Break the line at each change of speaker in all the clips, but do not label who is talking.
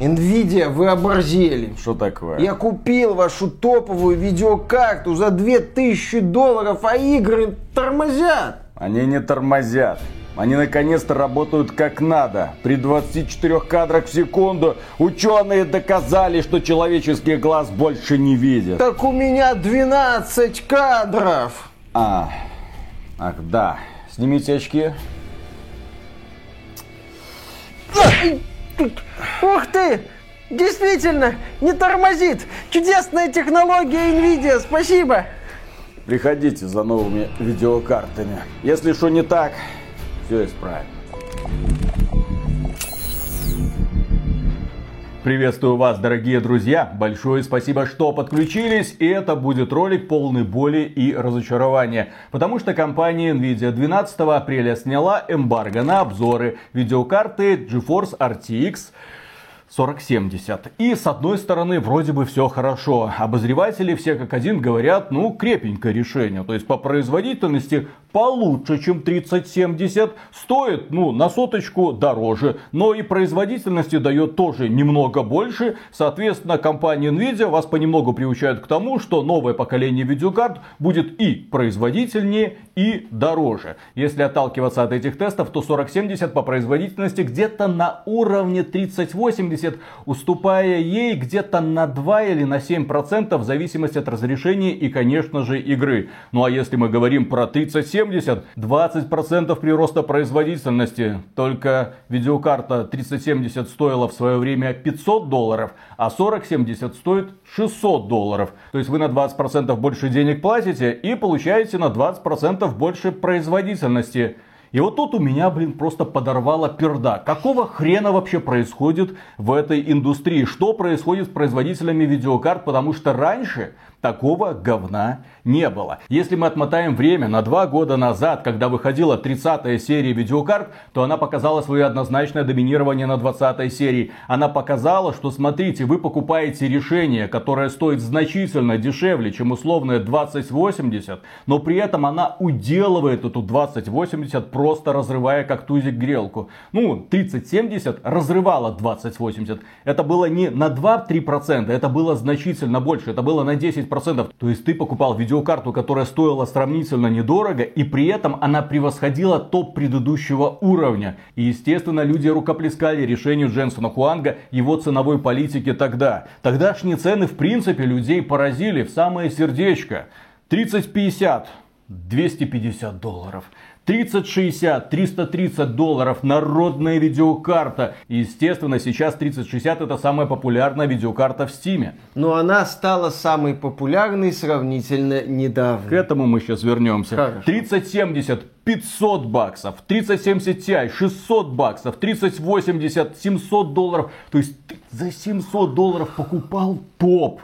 Nvidia, вы оборзели.
Что такое?
Я купил вашу топовую видеокарту за 2000 долларов, а игры тормозят.
Они не тормозят. Они наконец-то работают как надо. При 24 кадрах в секунду ученые доказали, что человеческий глаз больше не видит.
Так у меня 12 кадров.
А, ах да. Снимите очки.
Ух ты! Действительно, не тормозит. Чудесная технология NVIDIA, спасибо.
Приходите за новыми видеокартами. Если что не так, все исправим. Приветствую вас, дорогие друзья. Большое спасибо, что подключились. И это будет ролик полный боли и разочарования. Потому что компания Nvidia 12 апреля сняла эмбарго на обзоры видеокарты GeForce RTX 4070. И с одной стороны, вроде бы все хорошо. Обозреватели все как один говорят, ну, крепенькое решение. То есть по производительности получше, чем 3070. Стоит, ну, на соточку дороже. Но и производительности дает тоже немного больше. Соответственно, компания Nvidia вас понемногу приучает к тому, что новое поколение видеокарт будет и производительнее, и дороже. Если отталкиваться от этих тестов, то 4070 по производительности где-то на уровне 3080, уступая ей где-то на 2 или на 7% в зависимости от разрешения и, конечно же, игры. Ну а если мы говорим про 3070, 70, 20% прироста производительности. Только видеокарта 3070 стоила в свое время 500 долларов, а 4070 стоит 600 долларов. То есть вы на 20% больше денег платите и получаете на 20% больше производительности. И вот тут у меня, блин, просто подорвало перда. Какого хрена вообще происходит в этой индустрии? Что происходит с производителями видеокарт? Потому что раньше такого говна не было. Если мы отмотаем время на два года назад, когда выходила 30-я серия видеокарт, то она показала свое однозначное доминирование на 20-й серии. Она показала, что смотрите, вы покупаете решение, которое стоит значительно дешевле, чем условная 2080, но при этом она уделывает эту 2080, просто разрывая как тузик грелку. Ну, 3070 разрывала 2080. Это было не на 2-3%, это было значительно больше, это было на 10%. 10%. То есть ты покупал видеокарту, которая стоила сравнительно недорого, и при этом она превосходила топ предыдущего уровня. И естественно люди рукоплескали решению Дженсона Хуанга, его ценовой политики тогда. Тогдашние цены в принципе людей поразили в самое сердечко. 30-50, 250 долларов. 3060, 330 долларов, народная видеокарта. естественно, сейчас 3060 это самая популярная видеокарта в Стиме.
Но она стала самой популярной сравнительно недавно.
К этому мы сейчас вернемся. Хорошо. 3070 500 баксов, 3070 Ti 600 баксов, 3080 700 долларов. То есть ты за 700 долларов покупал топ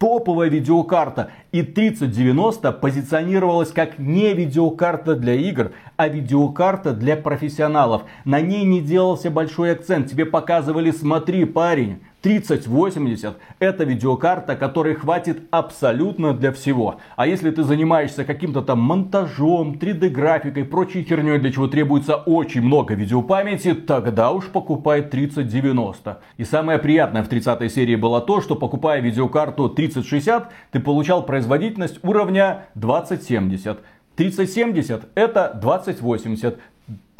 топовая видеокарта. И 3090 позиционировалась как не видеокарта для игр, а видеокарта для профессионалов. На ней не делался большой акцент. Тебе показывали, смотри, парень, 3080 это видеокарта, которой хватит абсолютно для всего. А если ты занимаешься каким-то там монтажом, 3D графикой, прочей херней, для чего требуется очень много видеопамяти, тогда уж покупай 3090. И самое приятное в 30 серии было то, что покупая видеокарту 3060, ты получал производительность уровня 2070. 3070 это 2080.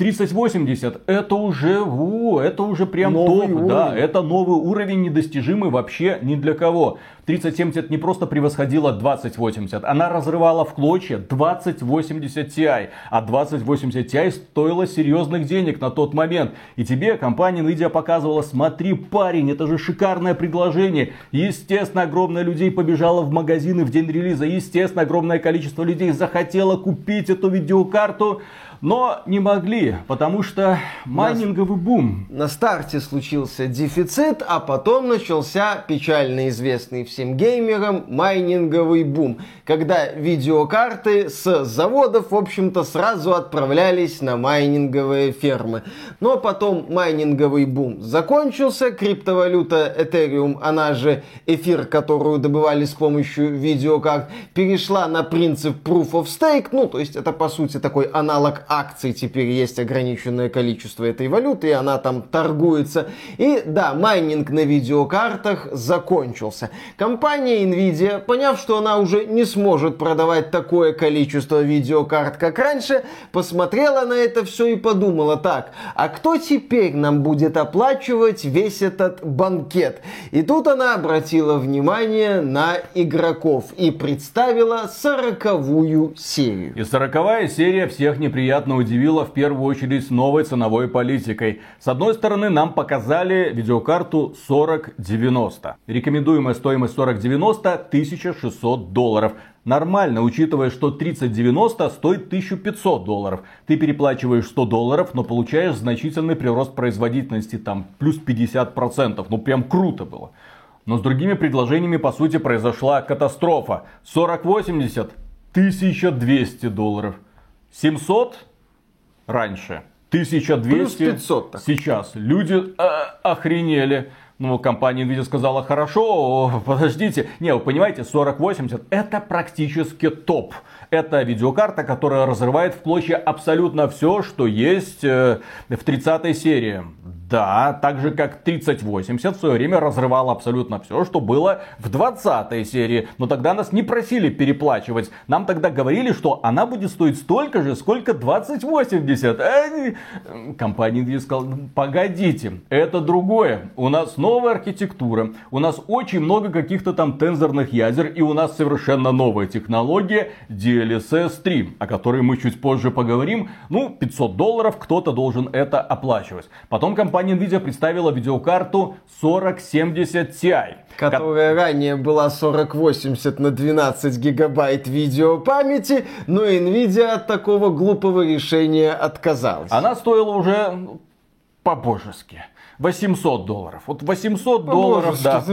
3080 это уже, о, это уже прям новый топ, уровень. да, это новый уровень, недостижимый вообще ни для кого. 3070 не просто превосходила 2080, она разрывала в клочья 2080 Ti, а 2080 Ti стоила серьезных денег на тот момент. И тебе компания Nvidia показывала, смотри, парень, это же шикарное предложение. Естественно, огромное людей побежало в магазины в день релиза, естественно, огромное количество людей захотело купить эту видеокарту но не могли, потому что майнинговый бум.
На старте случился дефицит, а потом начался печально известный всем геймерам майнинговый бум, когда видеокарты с заводов, в общем-то, сразу отправлялись на майнинговые фермы. Но потом майнинговый бум закончился, криптовалюта Ethereum, она же эфир, которую добывали с помощью видеокарт, перешла на принцип Proof of Stake, ну, то есть это, по сути, такой аналог акций теперь есть ограниченное количество этой валюты, и она там торгуется. И да, майнинг на видеокартах закончился. Компания Nvidia, поняв, что она уже не сможет продавать такое количество видеокарт, как раньше, посмотрела на это все и подумала, так, а кто теперь нам будет оплачивать весь этот банкет? И тут она обратила внимание на игроков и представила сороковую серию.
И сороковая серия всех неприятно удивила в первую очередь новой ценовой политикой. С одной стороны, нам показали видеокарту 4090. Рекомендуемая стоимость 4090 1600 долларов. Нормально, учитывая, что 3090 стоит 1500 долларов. Ты переплачиваешь 100 долларов, но получаешь значительный прирост производительности, там плюс 50%. Ну прям круто было. Но с другими предложениями, по сути, произошла катастрофа. 4080 1200 долларов. 700 раньше. 1200 500, так. сейчас. Люди э, охренели. Ну, компания Nvidia сказала, хорошо, подождите. Не, вы понимаете, 4080 это практически топ. Это видеокарта, которая разрывает в клочья абсолютно все, что есть э, в 30 серии. Да, так же как 3080 в свое время разрывал абсолютно все, что было в 20 серии. Но тогда нас не просили переплачивать. Нам тогда говорили, что она будет стоить столько же, сколько 2080. А компания Nvidia сказала, «Ну, погодите, это другое. У нас новая архитектура, у нас очень много каких-то там тензорных ядер, и у нас совершенно новая технология DLSS 3, о которой мы чуть позже поговорим. Ну, 500 долларов кто-то должен это оплачивать. Потом компания компания Nvidia представила видеокарту 4070 Ti.
Которая ко... ранее была 4080 на 12 гигабайт видеопамяти, но Nvidia от такого глупого решения отказалась.
Она стоила уже по-божески. 800 долларов. Вот 800 по долларов, да,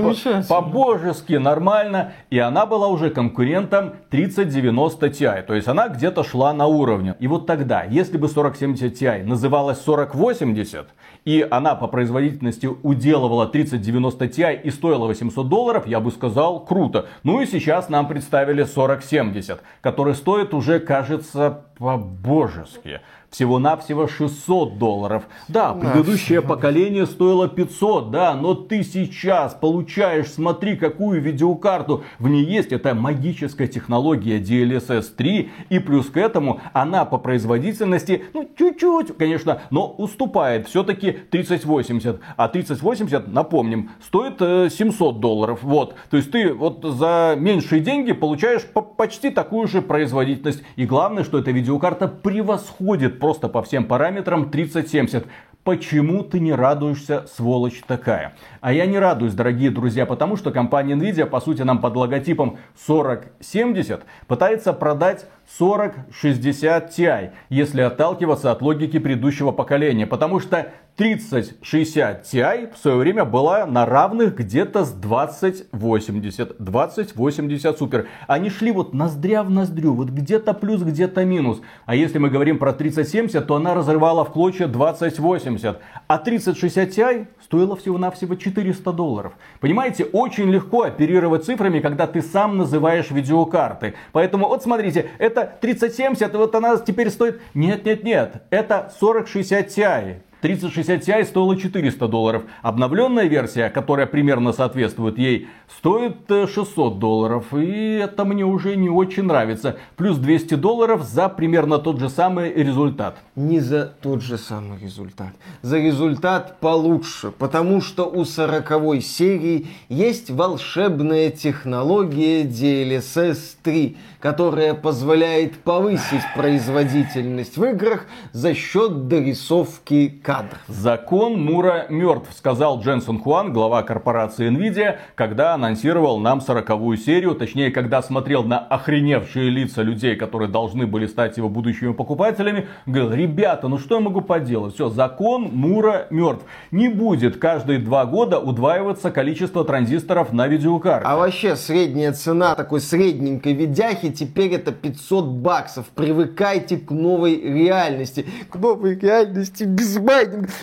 по-божески нормально. И она была уже конкурентом 3090 Ti. То есть она где-то шла на уровне. И вот тогда, если бы 4070 Ti называлась 4080, и она по производительности уделывала 3090 Ti и стоила 800 долларов, я бы сказал, круто. Ну и сейчас нам представили 4070, который стоит уже, кажется, по-божески. Всего-навсего 600 долларов. Да, предыдущее поколение стоило 500, да, но ты сейчас получаешь, смотри, какую видеокарту в ней есть. Это магическая технология DLSS 3. И плюс к этому она по производительности, ну, чуть-чуть, конечно, но уступает все-таки 3080. А 3080, напомним, стоит 700 э, долларов. Вот. То есть ты вот за меньшие деньги получаешь почти такую же производительность. И главное, что эта видеокарта превосходит просто по всем параметрам 3070. Почему ты не радуешься, сволочь такая? А я не радуюсь, дорогие друзья, потому что компания Nvidia, по сути, нам под логотипом 4070 пытается продать 4060 Ti, если отталкиваться от логики предыдущего поколения. Потому что 3060 Ti в свое время была на равных где-то с 2080. 2080 супер. Они шли вот ноздря в ноздрю, вот где-то плюс, где-то минус. А если мы говорим про 3070, то она разрывала в клочья 2080. А 3060 Ti стоила всего-навсего 400 долларов. Понимаете, очень легко оперировать цифрами, когда ты сам называешь видеокарты. Поэтому вот смотрите, это 3070, вот она теперь стоит... Нет, нет, нет, это 4060 Ti. 3060 Ti стоила 400 долларов. Обновленная версия, которая примерно соответствует ей, стоит 600 э, долларов. И это мне уже не очень нравится. Плюс 200 долларов за примерно тот же самый результат.
Не за тот же самый результат. За результат получше. Потому что у 40 серии есть волшебная технология DLSS 3 которая позволяет повысить производительность в играх за счет дорисовки кадров.
Закон Мура мертв, сказал Дженсон Хуан, глава корпорации Nvidia, когда анонсировал нам сороковую серию, точнее, когда смотрел на охреневшие лица людей, которые должны были стать его будущими покупателями, говорил, ребята, ну что я могу поделать? Все, закон Мура мертв. Не будет каждые два года удваиваться количество транзисторов на видеокарте.
А вообще средняя цена такой средненькой видяхи теперь это 500 баксов. Привыкайте к новой реальности. К новой реальности без майнинга.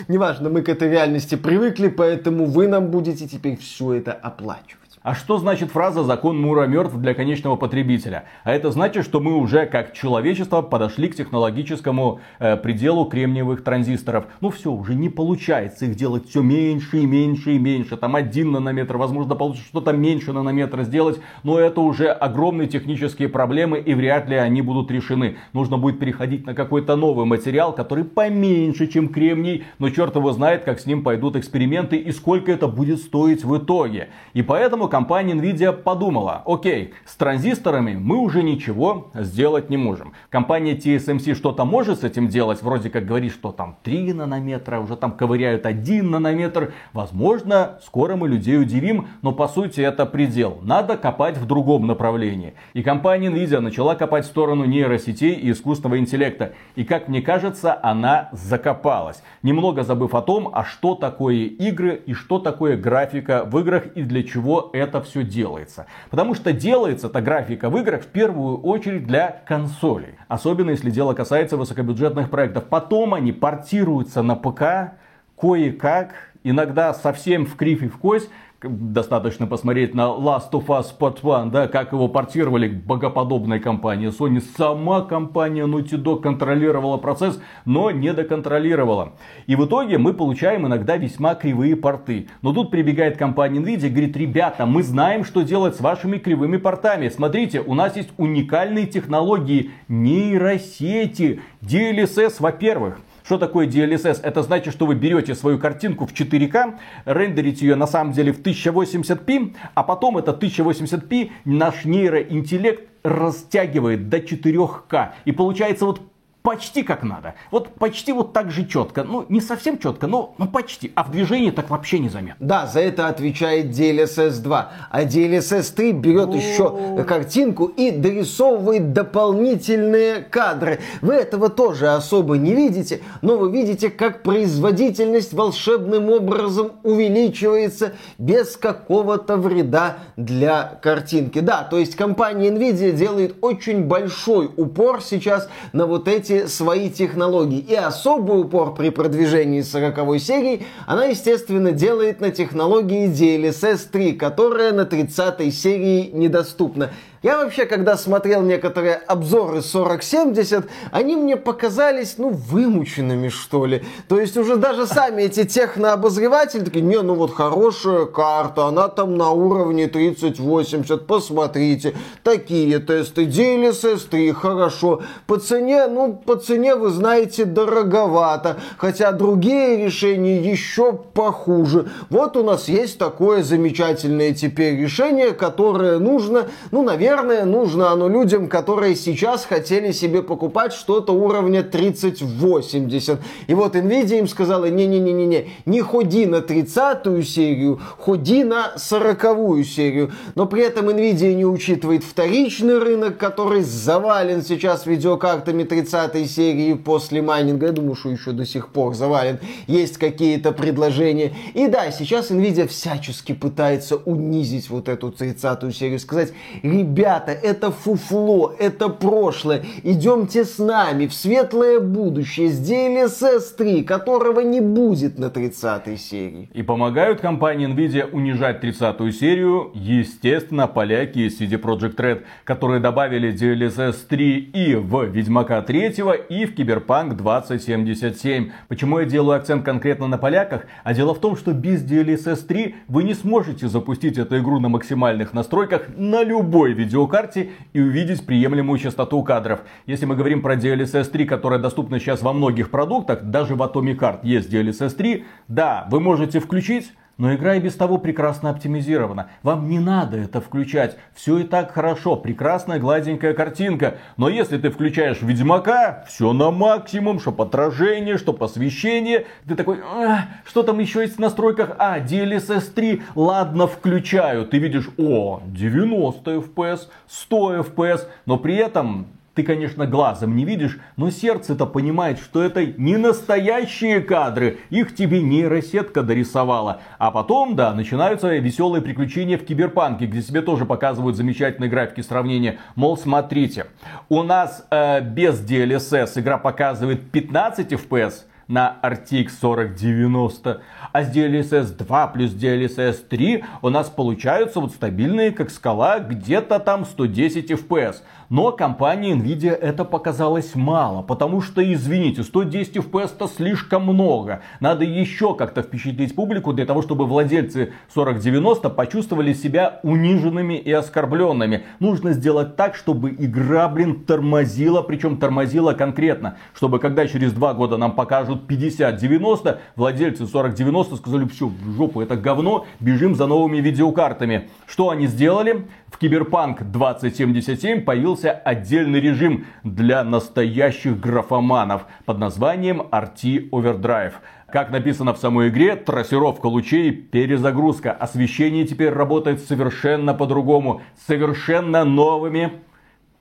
Неважно, мы к этой реальности привыкли, поэтому вы нам будете теперь все это оплачивать.
А что значит фраза «закон Мура мертв для конечного потребителя»? А это значит, что мы уже как человечество подошли к технологическому э, пределу кремниевых транзисторов. Ну все, уже не получается их делать все меньше и меньше и меньше. Там один нанометр, возможно, получится что-то меньше нанометра сделать, но это уже огромные технические проблемы и вряд ли они будут решены. Нужно будет переходить на какой-то новый материал, который поменьше, чем кремний, но черт его знает, как с ним пойдут эксперименты и сколько это будет стоить в итоге. И поэтому компания Nvidia подумала, окей, с транзисторами мы уже ничего сделать не можем. Компания TSMC что-то может с этим делать, вроде как говорит, что там 3 нанометра, уже там ковыряют 1 нанометр. Возможно, скоро мы людей удивим, но по сути это предел. Надо копать в другом направлении. И компания Nvidia начала копать в сторону нейросетей и искусственного интеллекта. И как мне кажется, она закопалась. Немного забыв о том, а что такое игры и что такое графика в играх и для чего это это все делается. Потому что делается эта графика в играх в первую очередь для консолей. Особенно если дело касается высокобюджетных проектов. Потом они портируются на ПК кое-как, иногда совсем в кривь и в кость, достаточно посмотреть на Last of Us Part One, да, как его портировали к богоподобной компании Sony. Сама компания Naughty Dog контролировала процесс, но не доконтролировала. И в итоге мы получаем иногда весьма кривые порты. Но тут прибегает компания Nvidia и говорит, ребята, мы знаем, что делать с вашими кривыми портами. Смотрите, у нас есть уникальные технологии нейросети. DLSS, во-первых. Что такое DLSS? Это значит, что вы берете свою картинку в 4К, рендерите ее на самом деле в 1080p, а потом это 1080p наш нейроинтеллект растягивает до 4К. И получается вот почти как надо. Вот почти вот так же четко. Ну, не совсем четко, но ну, почти. А в движении так вообще не заметно.
Да, за это отвечает DLSS 2. А DLSS 3 берет О-о-о. еще картинку и дорисовывает дополнительные кадры. Вы этого тоже особо не видите, но вы видите, как производительность волшебным образом увеличивается без какого-то вреда для картинки. Да, то есть компания Nvidia делает очень большой упор сейчас на вот эти эти свои технологии. И особый упор при продвижении 40 серии она, естественно, делает на технологии DLSS 3, которая на 30 серии недоступна. Я вообще, когда смотрел некоторые обзоры 4070, они мне показались, ну, вымученными, что ли. То есть уже даже сами эти технообозреватели такие, не, ну вот хорошая карта, она там на уровне 3080, посмотрите, такие тесты, DLSS 3, хорошо. По цене, ну, по цене, вы знаете, дороговато, хотя другие решения еще похуже. Вот у нас есть такое замечательное теперь решение, которое нужно, ну, наверное, наверное, нужно оно людям, которые сейчас хотели себе покупать что-то уровня 3080. И вот Nvidia им сказала, не-не-не-не-не, не ходи на 30-ю серию, ходи на 40-ю серию. Но при этом Nvidia не учитывает вторичный рынок, который завален сейчас видеокартами 30-й серии после майнинга. Я думаю, что еще до сих пор завален. Есть какие-то предложения. И да, сейчас Nvidia всячески пытается унизить вот эту 30-ю серию, сказать, ребята, ребята, это фуфло, это прошлое. Идемте с нами в светлое будущее с DLSS 3, которого не будет на 30 серии.
И помогают компании Nvidia унижать 30 серию, естественно, поляки из CD Projekt Red, которые добавили DLSS 3 и в Ведьмака 3, и в Киберпанк 2077. Почему я делаю акцент конкретно на поляках? А дело в том, что без DLSS 3 вы не сможете запустить эту игру на максимальных настройках на любой видео видеокарте и увидеть приемлемую частоту кадров. Если мы говорим про DLSS 3, которая доступна сейчас во многих продуктах, даже в Atomic Heart есть DLSS 3, да, вы можете включить но игра и без того прекрасно оптимизирована. Вам не надо это включать. Все и так хорошо. Прекрасная гладенькая картинка. Но если ты включаешь Ведьмака, все на максимум, что отражение, что освещение. Ты такой, а, что там еще есть в настройках? А, DLSS 3. Ладно, включаю. Ты видишь, о, 90 FPS, 100 FPS. Но при этом ты, конечно, глазом не видишь, но сердце-то понимает, что это не настоящие кадры. Их тебе нейросетка дорисовала. А потом, да, начинаются веселые приключения в Киберпанке, где тебе тоже показывают замечательные графики сравнения. Мол, смотрите, у нас э, без DLSS игра показывает 15 FPS, на RTX 4090. А с DLSS 2 плюс DLSS 3 у нас получаются вот стабильные, как скала, где-то там 110 FPS. Но компании Nvidia это показалось мало, потому что, извините, 110 FPS это слишком много. Надо еще как-то впечатлить публику для того, чтобы владельцы 4090 почувствовали себя униженными и оскорбленными. Нужно сделать так, чтобы игра, блин, тормозила, причем тормозила конкретно. Чтобы когда через два года нам покажут 50-90, владельцы 4090 сказали, все, в жопу, это говно, бежим за новыми видеокартами. Что они сделали? В Киберпанк 2077 появился отдельный режим для настоящих графоманов под названием RT Overdrive. Как написано в самой игре, трассировка лучей, перезагрузка. Освещение теперь работает совершенно по-другому, совершенно новыми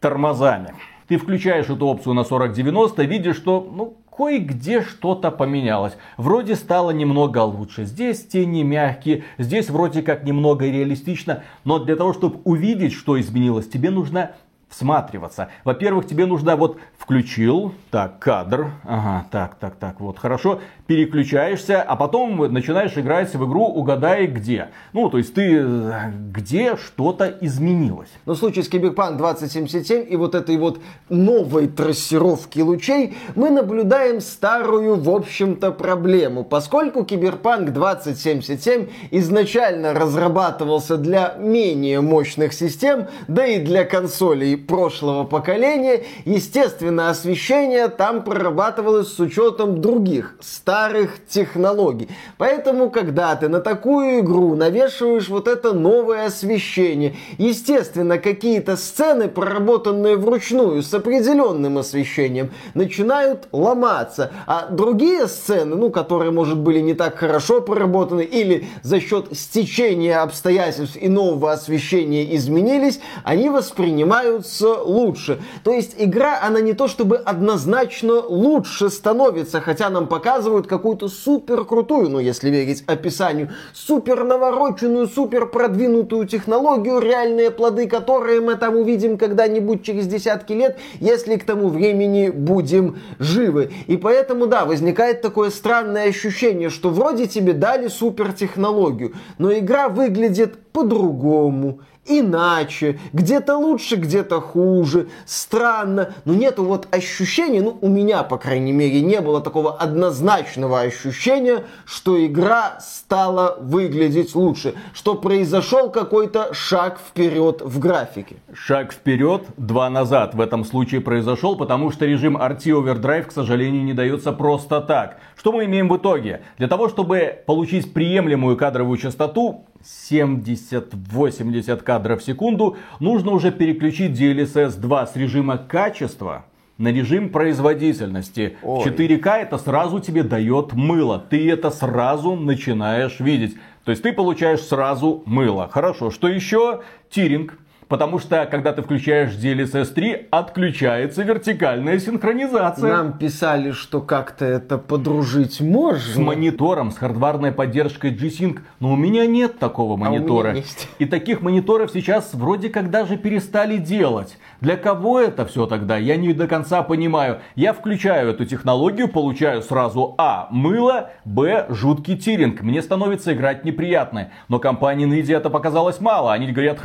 тормозами. Ты включаешь эту опцию на 4090, видишь, что ну, кое-где что-то поменялось. Вроде стало немного лучше. Здесь тени мягкие, здесь вроде как немного реалистично. Но для того, чтобы увидеть, что изменилось, тебе нужно всматриваться. Во-первых, тебе нужно вот включил, так, кадр, ага, так, так, так, вот, хорошо, переключаешься, а потом начинаешь играть в игру «Угадай где». Ну, то есть ты где что-то изменилось.
Но в случае с Киберпанк 2077 и вот этой вот новой трассировки лучей мы наблюдаем старую, в общем-то, проблему. Поскольку Киберпанк 2077 изначально разрабатывался для менее мощных систем, да и для консолей прошлого поколения, естественно, освещение там прорабатывалось с учетом других, старых технологий. Поэтому, когда ты на такую игру навешиваешь вот это новое освещение, естественно, какие-то сцены, проработанные вручную с определенным освещением, начинают ломаться. А другие сцены, ну, которые, может, были не так хорошо проработаны или за счет стечения обстоятельств и нового освещения изменились, они воспринимаются лучше. То есть игра, она не то чтобы однозначно лучше становится, хотя нам показывают какую-то супер крутую, ну если верить описанию, супер навороченную, супер продвинутую технологию, реальные плоды которые мы там увидим когда-нибудь через десятки лет, если к тому времени будем живы. И поэтому, да, возникает такое странное ощущение, что вроде тебе дали супер технологию, но игра выглядит по-другому иначе, где-то лучше, где-то хуже, странно, но нету вот ощущения, ну у меня, по крайней мере, не было такого однозначного ощущения, что игра стала выглядеть лучше, что произошел какой-то шаг вперед в графике.
Шаг вперед, два назад в этом случае произошел, потому что режим RT Overdrive, к сожалению, не дается просто так. Что мы имеем в итоге? Для того, чтобы получить приемлемую кадровую частоту, 70-80 кадров в секунду, нужно уже переключить DLSS 2 с режима качества на режим производительности. Ой. 4К это сразу тебе дает мыло. Ты это сразу начинаешь видеть. То есть ты получаешь сразу мыло. Хорошо, что еще? Тиринг. Потому что, когда ты включаешь DLSS 3, отключается вертикальная синхронизация.
Нам писали, что как-то это подружить можно.
С монитором, с хардварной поддержкой G-Sync. Но у меня нет такого монитора. А у меня есть. И таких мониторов сейчас вроде как даже перестали делать. Для кого это все тогда? Я не до конца понимаю. Я включаю эту технологию, получаю сразу А. Мыло, Б. Жуткий тиринг. Мне становится играть неприятно. Но компании Nvidia это показалось мало. Они говорят,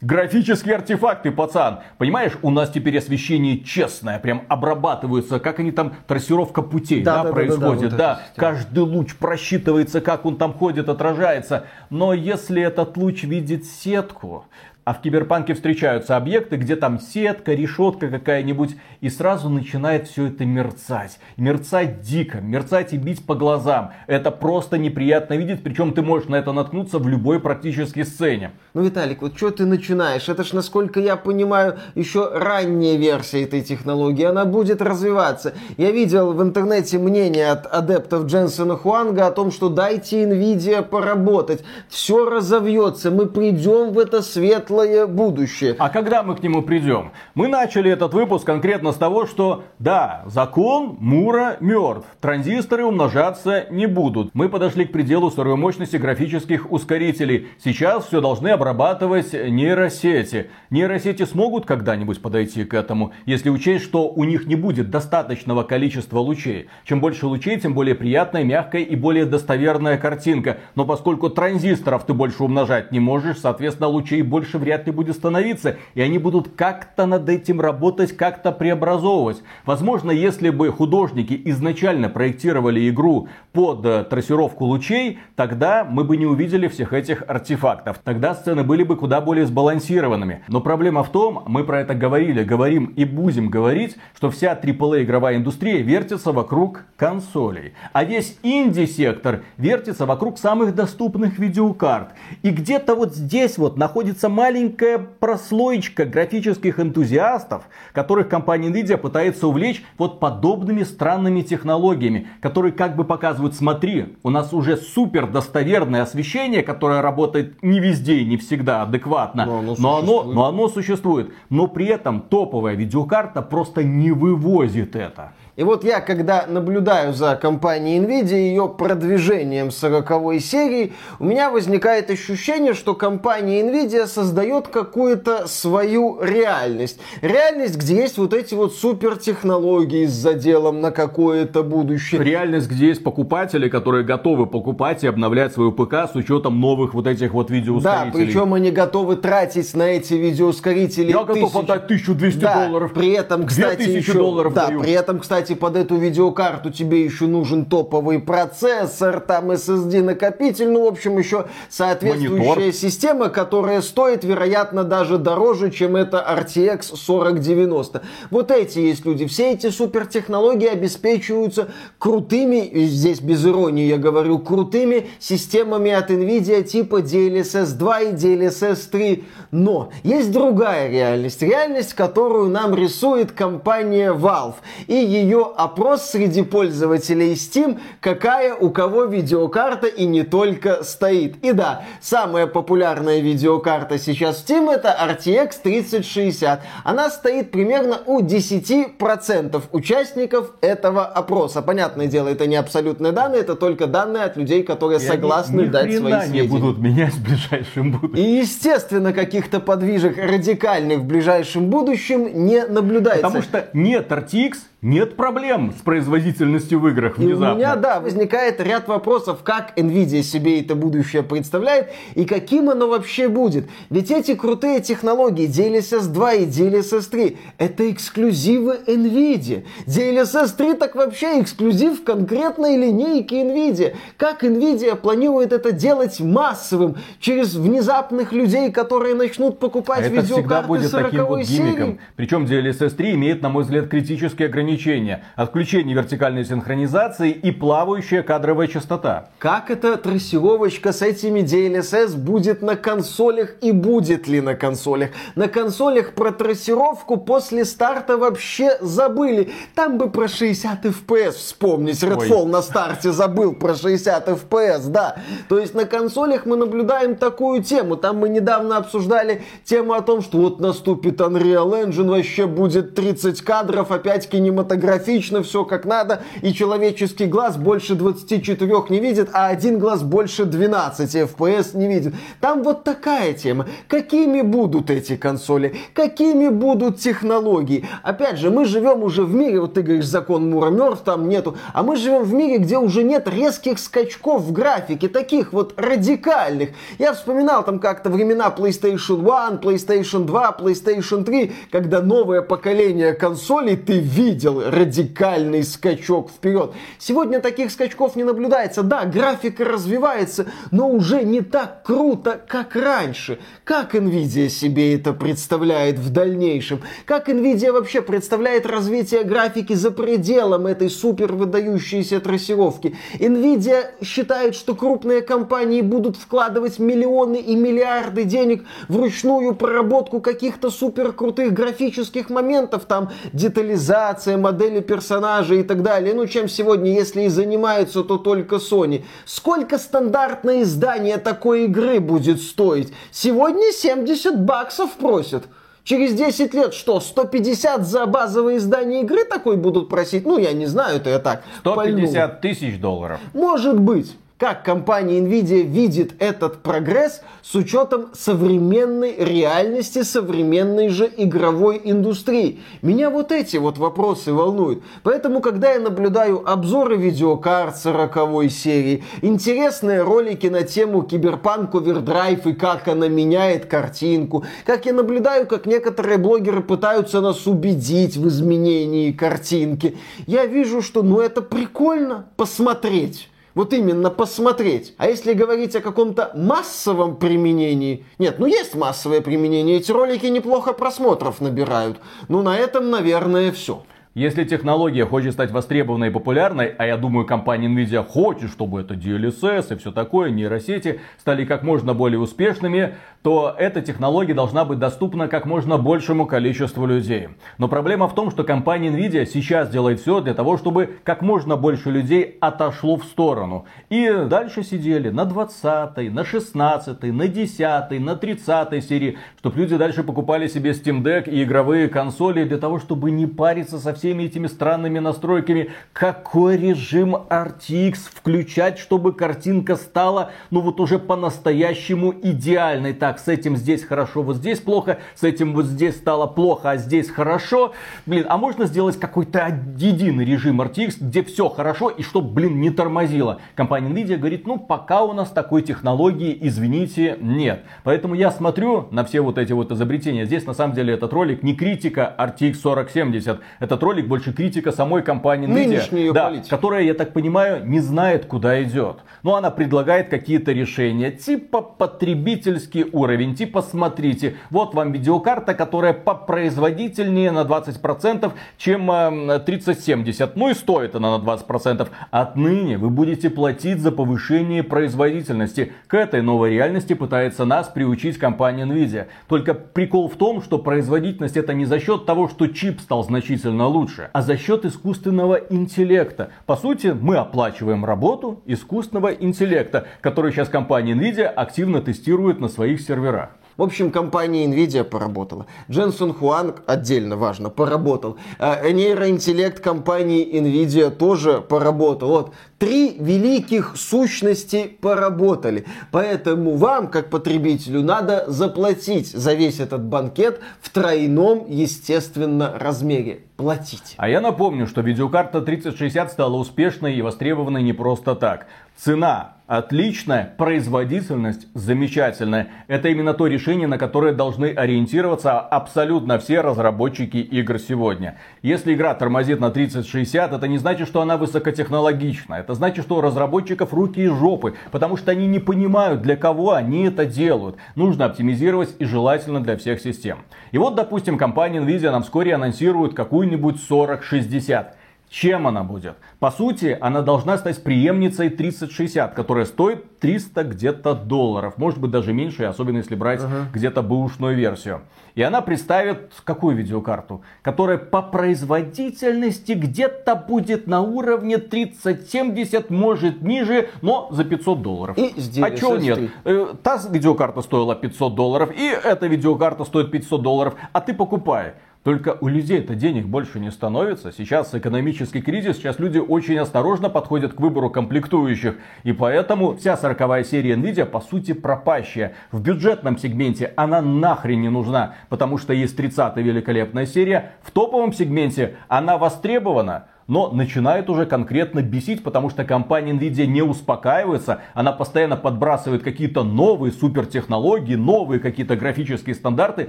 Графические артефакты, пацан. Понимаешь, у нас теперь освещение честное, прям обрабатываются, как они там, трассировка путей, да, да, да происходит. Да, да, да, да. каждый луч просчитывается, как он там ходит, отражается. Но если этот луч видит сетку, а в киберпанке встречаются объекты, где там сетка, решетка какая-нибудь, и сразу начинает все это мерцать. Мерцать дико, мерцать и бить по глазам. Это просто неприятно видеть, причем ты можешь на это наткнуться в любой практически сцене.
Ну, Виталик, вот что ты начинаешь? Это ж, насколько я понимаю, еще ранняя версия этой технологии. Она будет развиваться. Я видел в интернете мнение от адептов Дженсона Хуанга о том, что дайте Nvidia поработать. Все разовьется, мы придем в это светлое светлое будущее.
А когда мы к нему придем? Мы начали этот выпуск конкретно с того, что да, закон Мура мертв. Транзисторы умножаться не будут. Мы подошли к пределу сырой мощности графических ускорителей. Сейчас все должны обрабатывать нейросети. Нейросети смогут когда-нибудь подойти к этому, если учесть, что у них не будет достаточного количества лучей. Чем больше лучей, тем более приятная, мягкая и более достоверная картинка. Но поскольку транзисторов ты больше умножать не можешь, соответственно лучей больше вряд ли будет становиться. И они будут как-то над этим работать, как-то преобразовывать. Возможно, если бы художники изначально проектировали игру под э, трассировку лучей, тогда мы бы не увидели всех этих артефактов. Тогда сцены были бы куда более сбалансированными. Но проблема в том, мы про это говорили, говорим и будем говорить, что вся AAA игровая индустрия вертится вокруг консолей. А весь инди-сектор вертится вокруг самых доступных видеокарт. И где-то вот здесь вот находится маленькая прослоечка графических энтузиастов, которых компания Nvidia пытается увлечь вот подобными странными технологиями, которые как бы показывают, смотри, у нас уже супер достоверное освещение, которое работает не везде и не всегда адекватно, но оно, но оно, но оно существует. Но при этом топовая видеокарта просто не вывозит это.
И вот я, когда наблюдаю за компанией Nvidia и ее продвижением 40 серии, у меня возникает ощущение, что компания Nvidia создает какую-то свою реальность. Реальность, где есть вот эти вот супертехнологии с заделом на какое-то будущее.
Реальность, где есть покупатели, которые готовы покупать и обновлять свою ПК с учетом новых вот этих вот видеоускорителей.
Да, причем они готовы тратить на эти видеоускорители
Я тысяч... готов отдать 1200
да,
долларов.
При этом, кстати, еще...
долларов
да,
даю.
при этом, кстати, кстати, под эту видеокарту тебе еще нужен топовый процессор, там SSD накопитель, ну, в общем, еще соответствующая Монитор. система, которая стоит, вероятно, даже дороже, чем это RTX 4090. Вот эти есть люди. Все эти супертехнологии обеспечиваются крутыми, здесь без иронии я говорю, крутыми системами от NVIDIA типа DLSS 2 и DLSS 3. Но есть другая реальность. Реальность, которую нам рисует компания Valve. И ее ее опрос среди пользователей Steam, какая у кого видеокарта и не только стоит. И да, самая популярная видеокарта сейчас в Steam это RTX 3060. Она стоит примерно у 10% участников этого опроса. Понятное дело, это не абсолютные данные, это только данные от людей, которые и согласны
они
дать свои сведения.
не будут менять в ближайшем будущем.
И естественно, каких-то подвижек радикальных в ближайшем будущем не наблюдается.
Потому что нет RTX, нет проблем с производительностью в играх внезапно.
И у меня, да, возникает ряд вопросов, как Nvidia себе это будущее представляет и каким оно вообще будет. Ведь эти крутые технологии DLSS 2 и DLSS 3 это эксклюзивы Nvidia. DLSS 3 так вообще эксклюзив конкретной линейки Nvidia. Как Nvidia планирует это делать массовым через внезапных людей, которые начнут покупать а видеокарты это всегда будет таким вот гиммиком.
Причем DLSS 3 имеет, на мой взгляд, критические ограничения ограничения. Отключение вертикальной синхронизации и плавающая кадровая частота.
Как эта трассировочка с этими DLSS будет на консолях и будет ли на консолях? На консолях про трассировку после старта вообще забыли. Там бы про 60 FPS вспомнить. Redfall Ой. на старте забыл про 60 FPS, да. То есть на консолях мы наблюдаем такую тему. Там мы недавно обсуждали тему о том, что вот наступит Unreal Engine, вообще будет 30 кадров, опять кинематография кинематографично, все как надо, и человеческий глаз больше 24 не видит, а один глаз больше 12 FPS не видит. Там вот такая тема. Какими будут эти консоли? Какими будут технологии? Опять же, мы живем уже в мире, вот ты говоришь, закон Мура мертв, там нету, а мы живем в мире, где уже нет резких скачков в графике, таких вот радикальных. Я вспоминал там как-то времена PlayStation 1, PlayStation 2, PlayStation 3, когда новое поколение консолей ты видел видел радикальный скачок вперед. Сегодня таких скачков не наблюдается. Да, графика развивается, но уже не так круто, как раньше. Как Nvidia себе это представляет в дальнейшем? Как Nvidia вообще представляет развитие графики за пределом этой супер выдающейся трассировки? Nvidia считает, что крупные компании будут вкладывать миллионы и миллиарды денег в ручную проработку каких-то супер крутых графических моментов, там детализация, модели персонажей и так далее, ну чем сегодня, если и занимаются, то только Sony. Сколько стандартное издание такой игры будет стоить? Сегодня 70 баксов просят. Через 10 лет что, 150 за базовое издание игры такой будут просить? Ну, я не знаю, это я так
150 тысяч долларов.
Может быть как компания Nvidia видит этот прогресс с учетом современной реальности, современной же игровой индустрии. Меня вот эти вот вопросы волнуют. Поэтому, когда я наблюдаю обзоры видеокарт 40 серии, интересные ролики на тему Cyberpunk Overdrive и как она меняет картинку, как я наблюдаю, как некоторые блогеры пытаются нас убедить в изменении картинки, я вижу, что ну это прикольно посмотреть. Вот именно посмотреть. А если говорить о каком-то массовом применении, нет, ну есть массовое применение, эти ролики неплохо просмотров набирают. Ну на этом, наверное, все.
Если технология хочет стать востребованной и популярной, а я думаю, компания Nvidia хочет, чтобы это DLSS и все такое, нейросети стали как можно более успешными, то эта технология должна быть доступна как можно большему количеству людей. Но проблема в том, что компания Nvidia сейчас делает все для того, чтобы как можно больше людей отошло в сторону. И дальше сидели на 20, на 16, на 10, на 30 серии, чтобы люди дальше покупали себе Steam Deck и игровые консоли для того, чтобы не париться совсем всеми этими странными настройками, какой режим RTX включать, чтобы картинка стала, ну вот уже по-настоящему идеальной. Так, с этим здесь хорошо, вот здесь плохо, с этим вот здесь стало плохо, а здесь хорошо. Блин, а можно сделать какой-то единый режим RTX, где все хорошо и чтобы, блин, не тормозило. Компания Nvidia говорит, ну пока у нас такой технологии, извините, нет. Поэтому я смотрю на все вот эти вот изобретения. Здесь на самом деле этот ролик не критика RTX 4070, этот ролик ролик больше критика самой компании Nvidia, да, которая, я так понимаю, не знает, куда идет. Но она предлагает какие-то решения, типа потребительский уровень, типа смотрите, вот вам видеокарта, которая попроизводительнее на 20%, чем 3070. Эм, ну и стоит она на 20%. Отныне вы будете платить за повышение производительности. К этой новой реальности пытается нас приучить компания Nvidia. Только прикол в том, что производительность это не за счет того, что чип стал значительно лучше лучше, а за счет искусственного интеллекта. По сути, мы оплачиваем работу искусственного интеллекта, который сейчас компания Nvidia активно тестирует на своих серверах.
В общем, компания Nvidia поработала. Дженсон Хуанг, отдельно важно, поработал. А нейроинтеллект компании Nvidia тоже поработал. Вот, три великих сущности поработали. Поэтому вам, как потребителю, надо заплатить за весь этот банкет в тройном, естественно, размере. Платите.
А я напомню, что видеокарта 3060 стала успешной и востребованной не просто так. Цена отличная, производительность замечательная. Это именно то решение, на которое должны ориентироваться абсолютно все разработчики игр сегодня. Если игра тормозит на 3060, это не значит, что она высокотехнологична. Это значит, что у разработчиков руки и жопы, потому что они не понимают, для кого они это делают. Нужно оптимизировать и желательно для всех систем. И вот, допустим, компания Nvidia нам вскоре анонсирует какую-нибудь 4060. Чем она будет? По сути, она должна стать преемницей 3060, которая стоит 300 где-то долларов. Может быть даже меньше, особенно если брать uh-huh. где-то бэушную версию. И она представит какую видеокарту? Которая по производительности где-то будет на уровне 3070, может ниже, но за 500 долларов.
И
а чего нет? Э, та видеокарта стоила 500 долларов, и эта видеокарта стоит 500 долларов, а ты покупай. Только у людей это денег больше не становится. Сейчас экономический кризис, сейчас люди очень осторожно подходят к выбору комплектующих. И поэтому вся сороковая серия Nvidia по сути пропащая. В бюджетном сегменте она нахрен не нужна, потому что есть 30-я великолепная серия. В топовом сегменте она востребована но начинает уже конкретно бесить, потому что компания Nvidia не успокаивается, она постоянно подбрасывает какие-то новые супертехнологии, новые какие-то графические стандарты,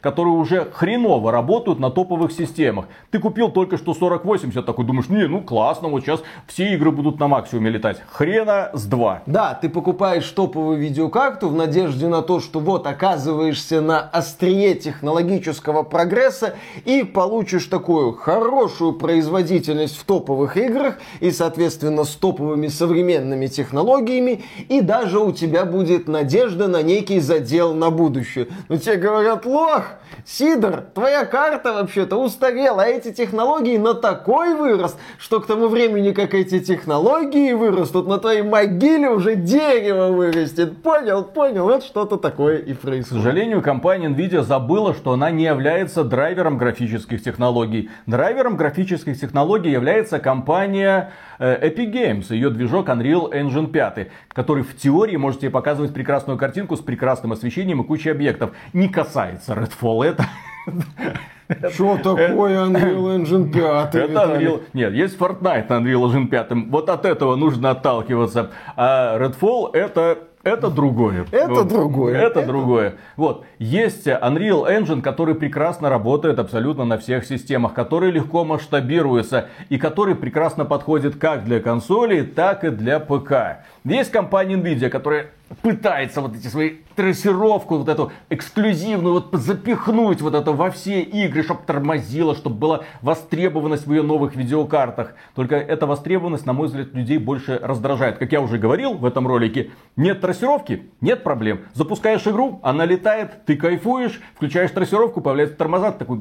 которые уже хреново работают на топовых системах. Ты купил только что 4080, такой думаешь, не, ну классно, вот сейчас все игры будут на максимуме летать. Хрена с два.
Да, ты покупаешь топовую видеокарту в надежде на то, что вот оказываешься на острие технологического прогресса и получишь такую хорошую производительность в топовых играх и, соответственно, с топовыми современными технологиями, и даже у тебя будет надежда на некий задел на будущее. Но тебе говорят, лох, Сидор, твоя карта вообще-то устарела, а эти технологии на такой вырос, что к тому времени, как эти технологии вырастут, на твоей могиле уже дерево вырастет. Понял, понял, вот что-то такое и происходит.
К сожалению, компания Nvidia забыла, что она не является драйвером графических технологий. Драйвером графических технологий является компания э, Epic Games, ее движок Unreal Engine 5, который в теории может тебе показывать прекрасную картинку с прекрасным освещением и кучей объектов. Не касается Redfall это.
Что такое Unreal Engine 5?
Это Unreal... Нет, есть Fortnite на Unreal Engine 5. Вот от этого нужно отталкиваться. А Redfall это это другое.
Это
вот.
другое.
Это, это другое. Вот. Есть Unreal Engine, который прекрасно работает абсолютно на всех системах, который легко масштабируется и который прекрасно подходит как для консолей, так и для ПК. Есть компания Nvidia, которая пытается вот эти свои трассировку, вот эту эксклюзивную, вот запихнуть вот это во все игры, чтобы тормозило, чтобы была востребованность в ее новых видеокартах. Только эта востребованность, на мой взгляд, людей больше раздражает. Как я уже говорил в этом ролике, нет трассировки, нет проблем. Запускаешь игру, она летает, ты кайфуешь, включаешь трассировку, появляется тормоза, такой,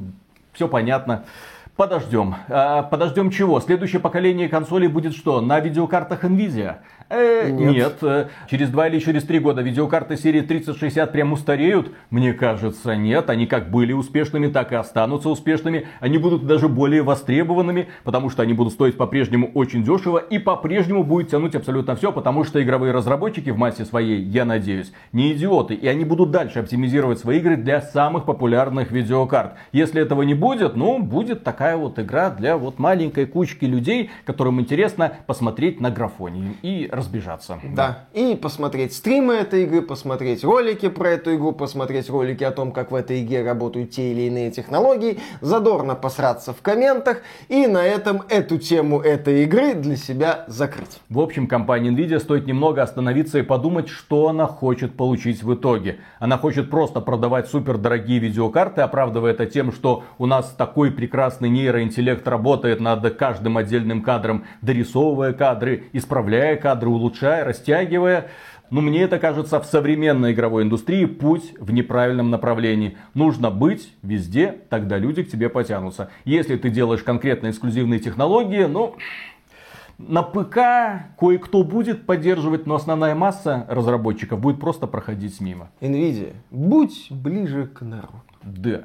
все понятно. Подождем. А, подождем чего? Следующее поколение консолей будет что? На видеокартах Nvidia. Э, нет. нет. Э, через два или через три года видеокарты серии 3060 прям устареют? Мне кажется, нет. Они как были успешными, так и останутся успешными. Они будут даже более востребованными, потому что они будут стоить по-прежнему очень дешево и по-прежнему будет тянуть абсолютно все, потому что игровые разработчики в массе своей, я надеюсь, не идиоты. И они будут дальше оптимизировать свои игры для самых популярных видеокарт. Если этого не будет, ну, будет такая вот игра для вот маленькой кучки людей, которым интересно посмотреть на графоне и разбежаться.
Да. И посмотреть стримы этой игры, посмотреть ролики про эту игру, посмотреть ролики о том, как в этой игре работают те или иные технологии, задорно посраться в комментах и на этом эту тему этой игры для себя закрыть.
В общем, компания Nvidia стоит немного остановиться и подумать, что она хочет получить в итоге. Она хочет просто продавать супер дорогие видеокарты, оправдывая это тем, что у нас такой прекрасный нейроинтеллект работает над каждым отдельным кадром, дорисовывая кадры, исправляя кадры, улучшая, растягивая. Но мне это кажется в современной игровой индустрии путь в неправильном направлении. Нужно быть везде, тогда люди к тебе потянутся. Если ты делаешь конкретно эксклюзивные технологии, ну, на ПК кое-кто будет поддерживать, но основная масса разработчиков будет просто проходить мимо.
Nvidia, будь ближе к народу.
Да.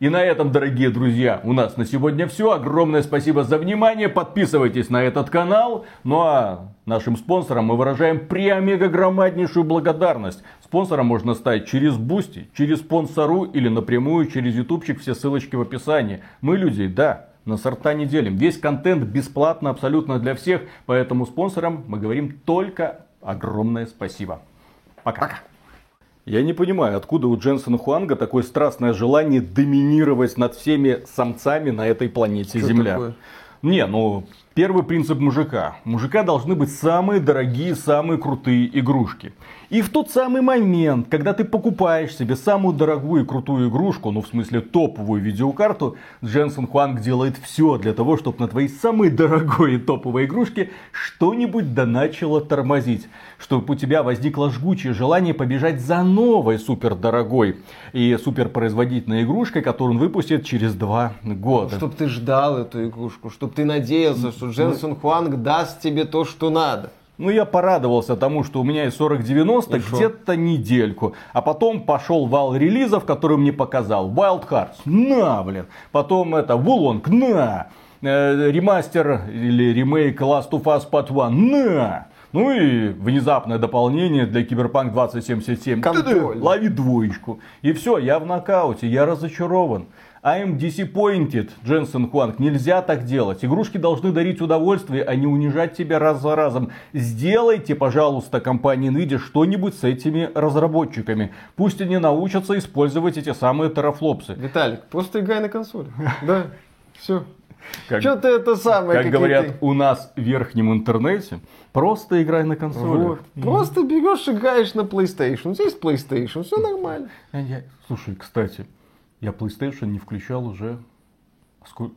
И на этом, дорогие друзья, у нас на сегодня все. Огромное спасибо за внимание. Подписывайтесь на этот канал. Ну а нашим спонсорам мы выражаем преомега громаднейшую благодарность. Спонсором можно стать через Boosty, через Sponsr или напрямую через ютубчик. Все ссылочки в описании. Мы людей, да, на сорта не делим. Весь контент бесплатно абсолютно для всех. Поэтому спонсорам мы говорим только огромное спасибо. Пока. Пока. Я не понимаю, откуда у Дженсона Хуанга такое страстное желание доминировать над всеми самцами на этой планете Что Земля. Такое? Не, ну, первый принцип мужика. Мужика должны быть самые дорогие, самые крутые игрушки. И в тот самый момент, когда ты покупаешь себе самую дорогую и крутую игрушку, ну в смысле топовую видеокарту, Дженсен Хуанг делает все для того, чтобы на твоей самой дорогой и топовой игрушке что-нибудь да начало тормозить. Чтобы у тебя возникло жгучее желание побежать за новой супердорогой и суперпроизводительной игрушкой, которую он выпустит через два года.
Чтобы ты ждал эту игрушку, чтобы ты надеялся, что Дженсен Хуанг даст тебе то, что надо.
Ну, я порадовался тому, что у меня есть 4090 где-то недельку. А потом пошел вал релизов, который мне показал. Wild Hearts, на, блин. Потом это, Вулонг, на. Э, ремастер или ремейк Last of Us Part 1, на. Ну и внезапное дополнение для Киберпанк 2077. Контроль. Лови двоечку. И все, я в нокауте, я разочарован. I'm disappointed, Дженсен Хуанг. Нельзя так делать. Игрушки должны дарить удовольствие, а не унижать тебя раз за разом. Сделайте, пожалуйста, компания Nvidia что-нибудь с этими разработчиками. Пусть они научатся использовать эти самые терафлопсы.
Виталик, просто играй на консоли. Да, все. Как, Что ты это самое?
Как говорят у нас в верхнем интернете, просто играй на консоли. Вот.
Просто берешь, играешь на PlayStation. Здесь PlayStation, все нормально.
Я, слушай, кстати, я PlayStation не включал уже... Сколько?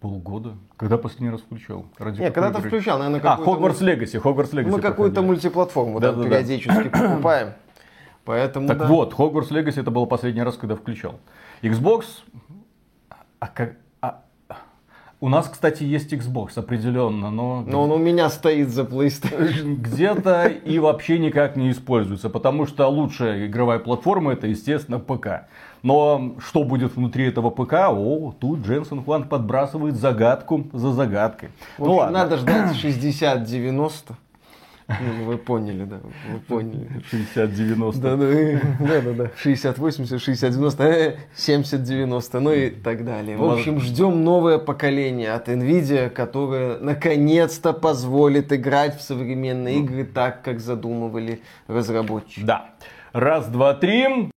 Полгода. Когда последний раз включал?
Ради Нет, когда-то включал, наверное,
А, Хогвартс Легаси, Хогвартс Легаси.
Мы какую-то мультиплатформу да, да, периодически покупаем. Поэтому,
так
да.
вот, Хогвартс Легаси это был последний раз, когда включал. Xbox... А как... А... У нас, кстати, есть Xbox определенно, но...
Но он у меня стоит за PlayStation.
Где-то и вообще никак не используется, потому что лучшая игровая платформа это, естественно, ПК. Но что будет внутри этого ПК? О, тут Дженсен Хуан подбрасывает загадку за загадкой.
В общем, ну, ладно. надо ждать 60-90. Ну, вы поняли, да, вы поняли.
60-90.
Да, да, да, да, 60-80, 60-90, 70-90, ну и так далее. В общем, ждем новое поколение от Nvidia, которое наконец-то позволит играть в современные игры так, как задумывали разработчики.
Да. Раз, два, три.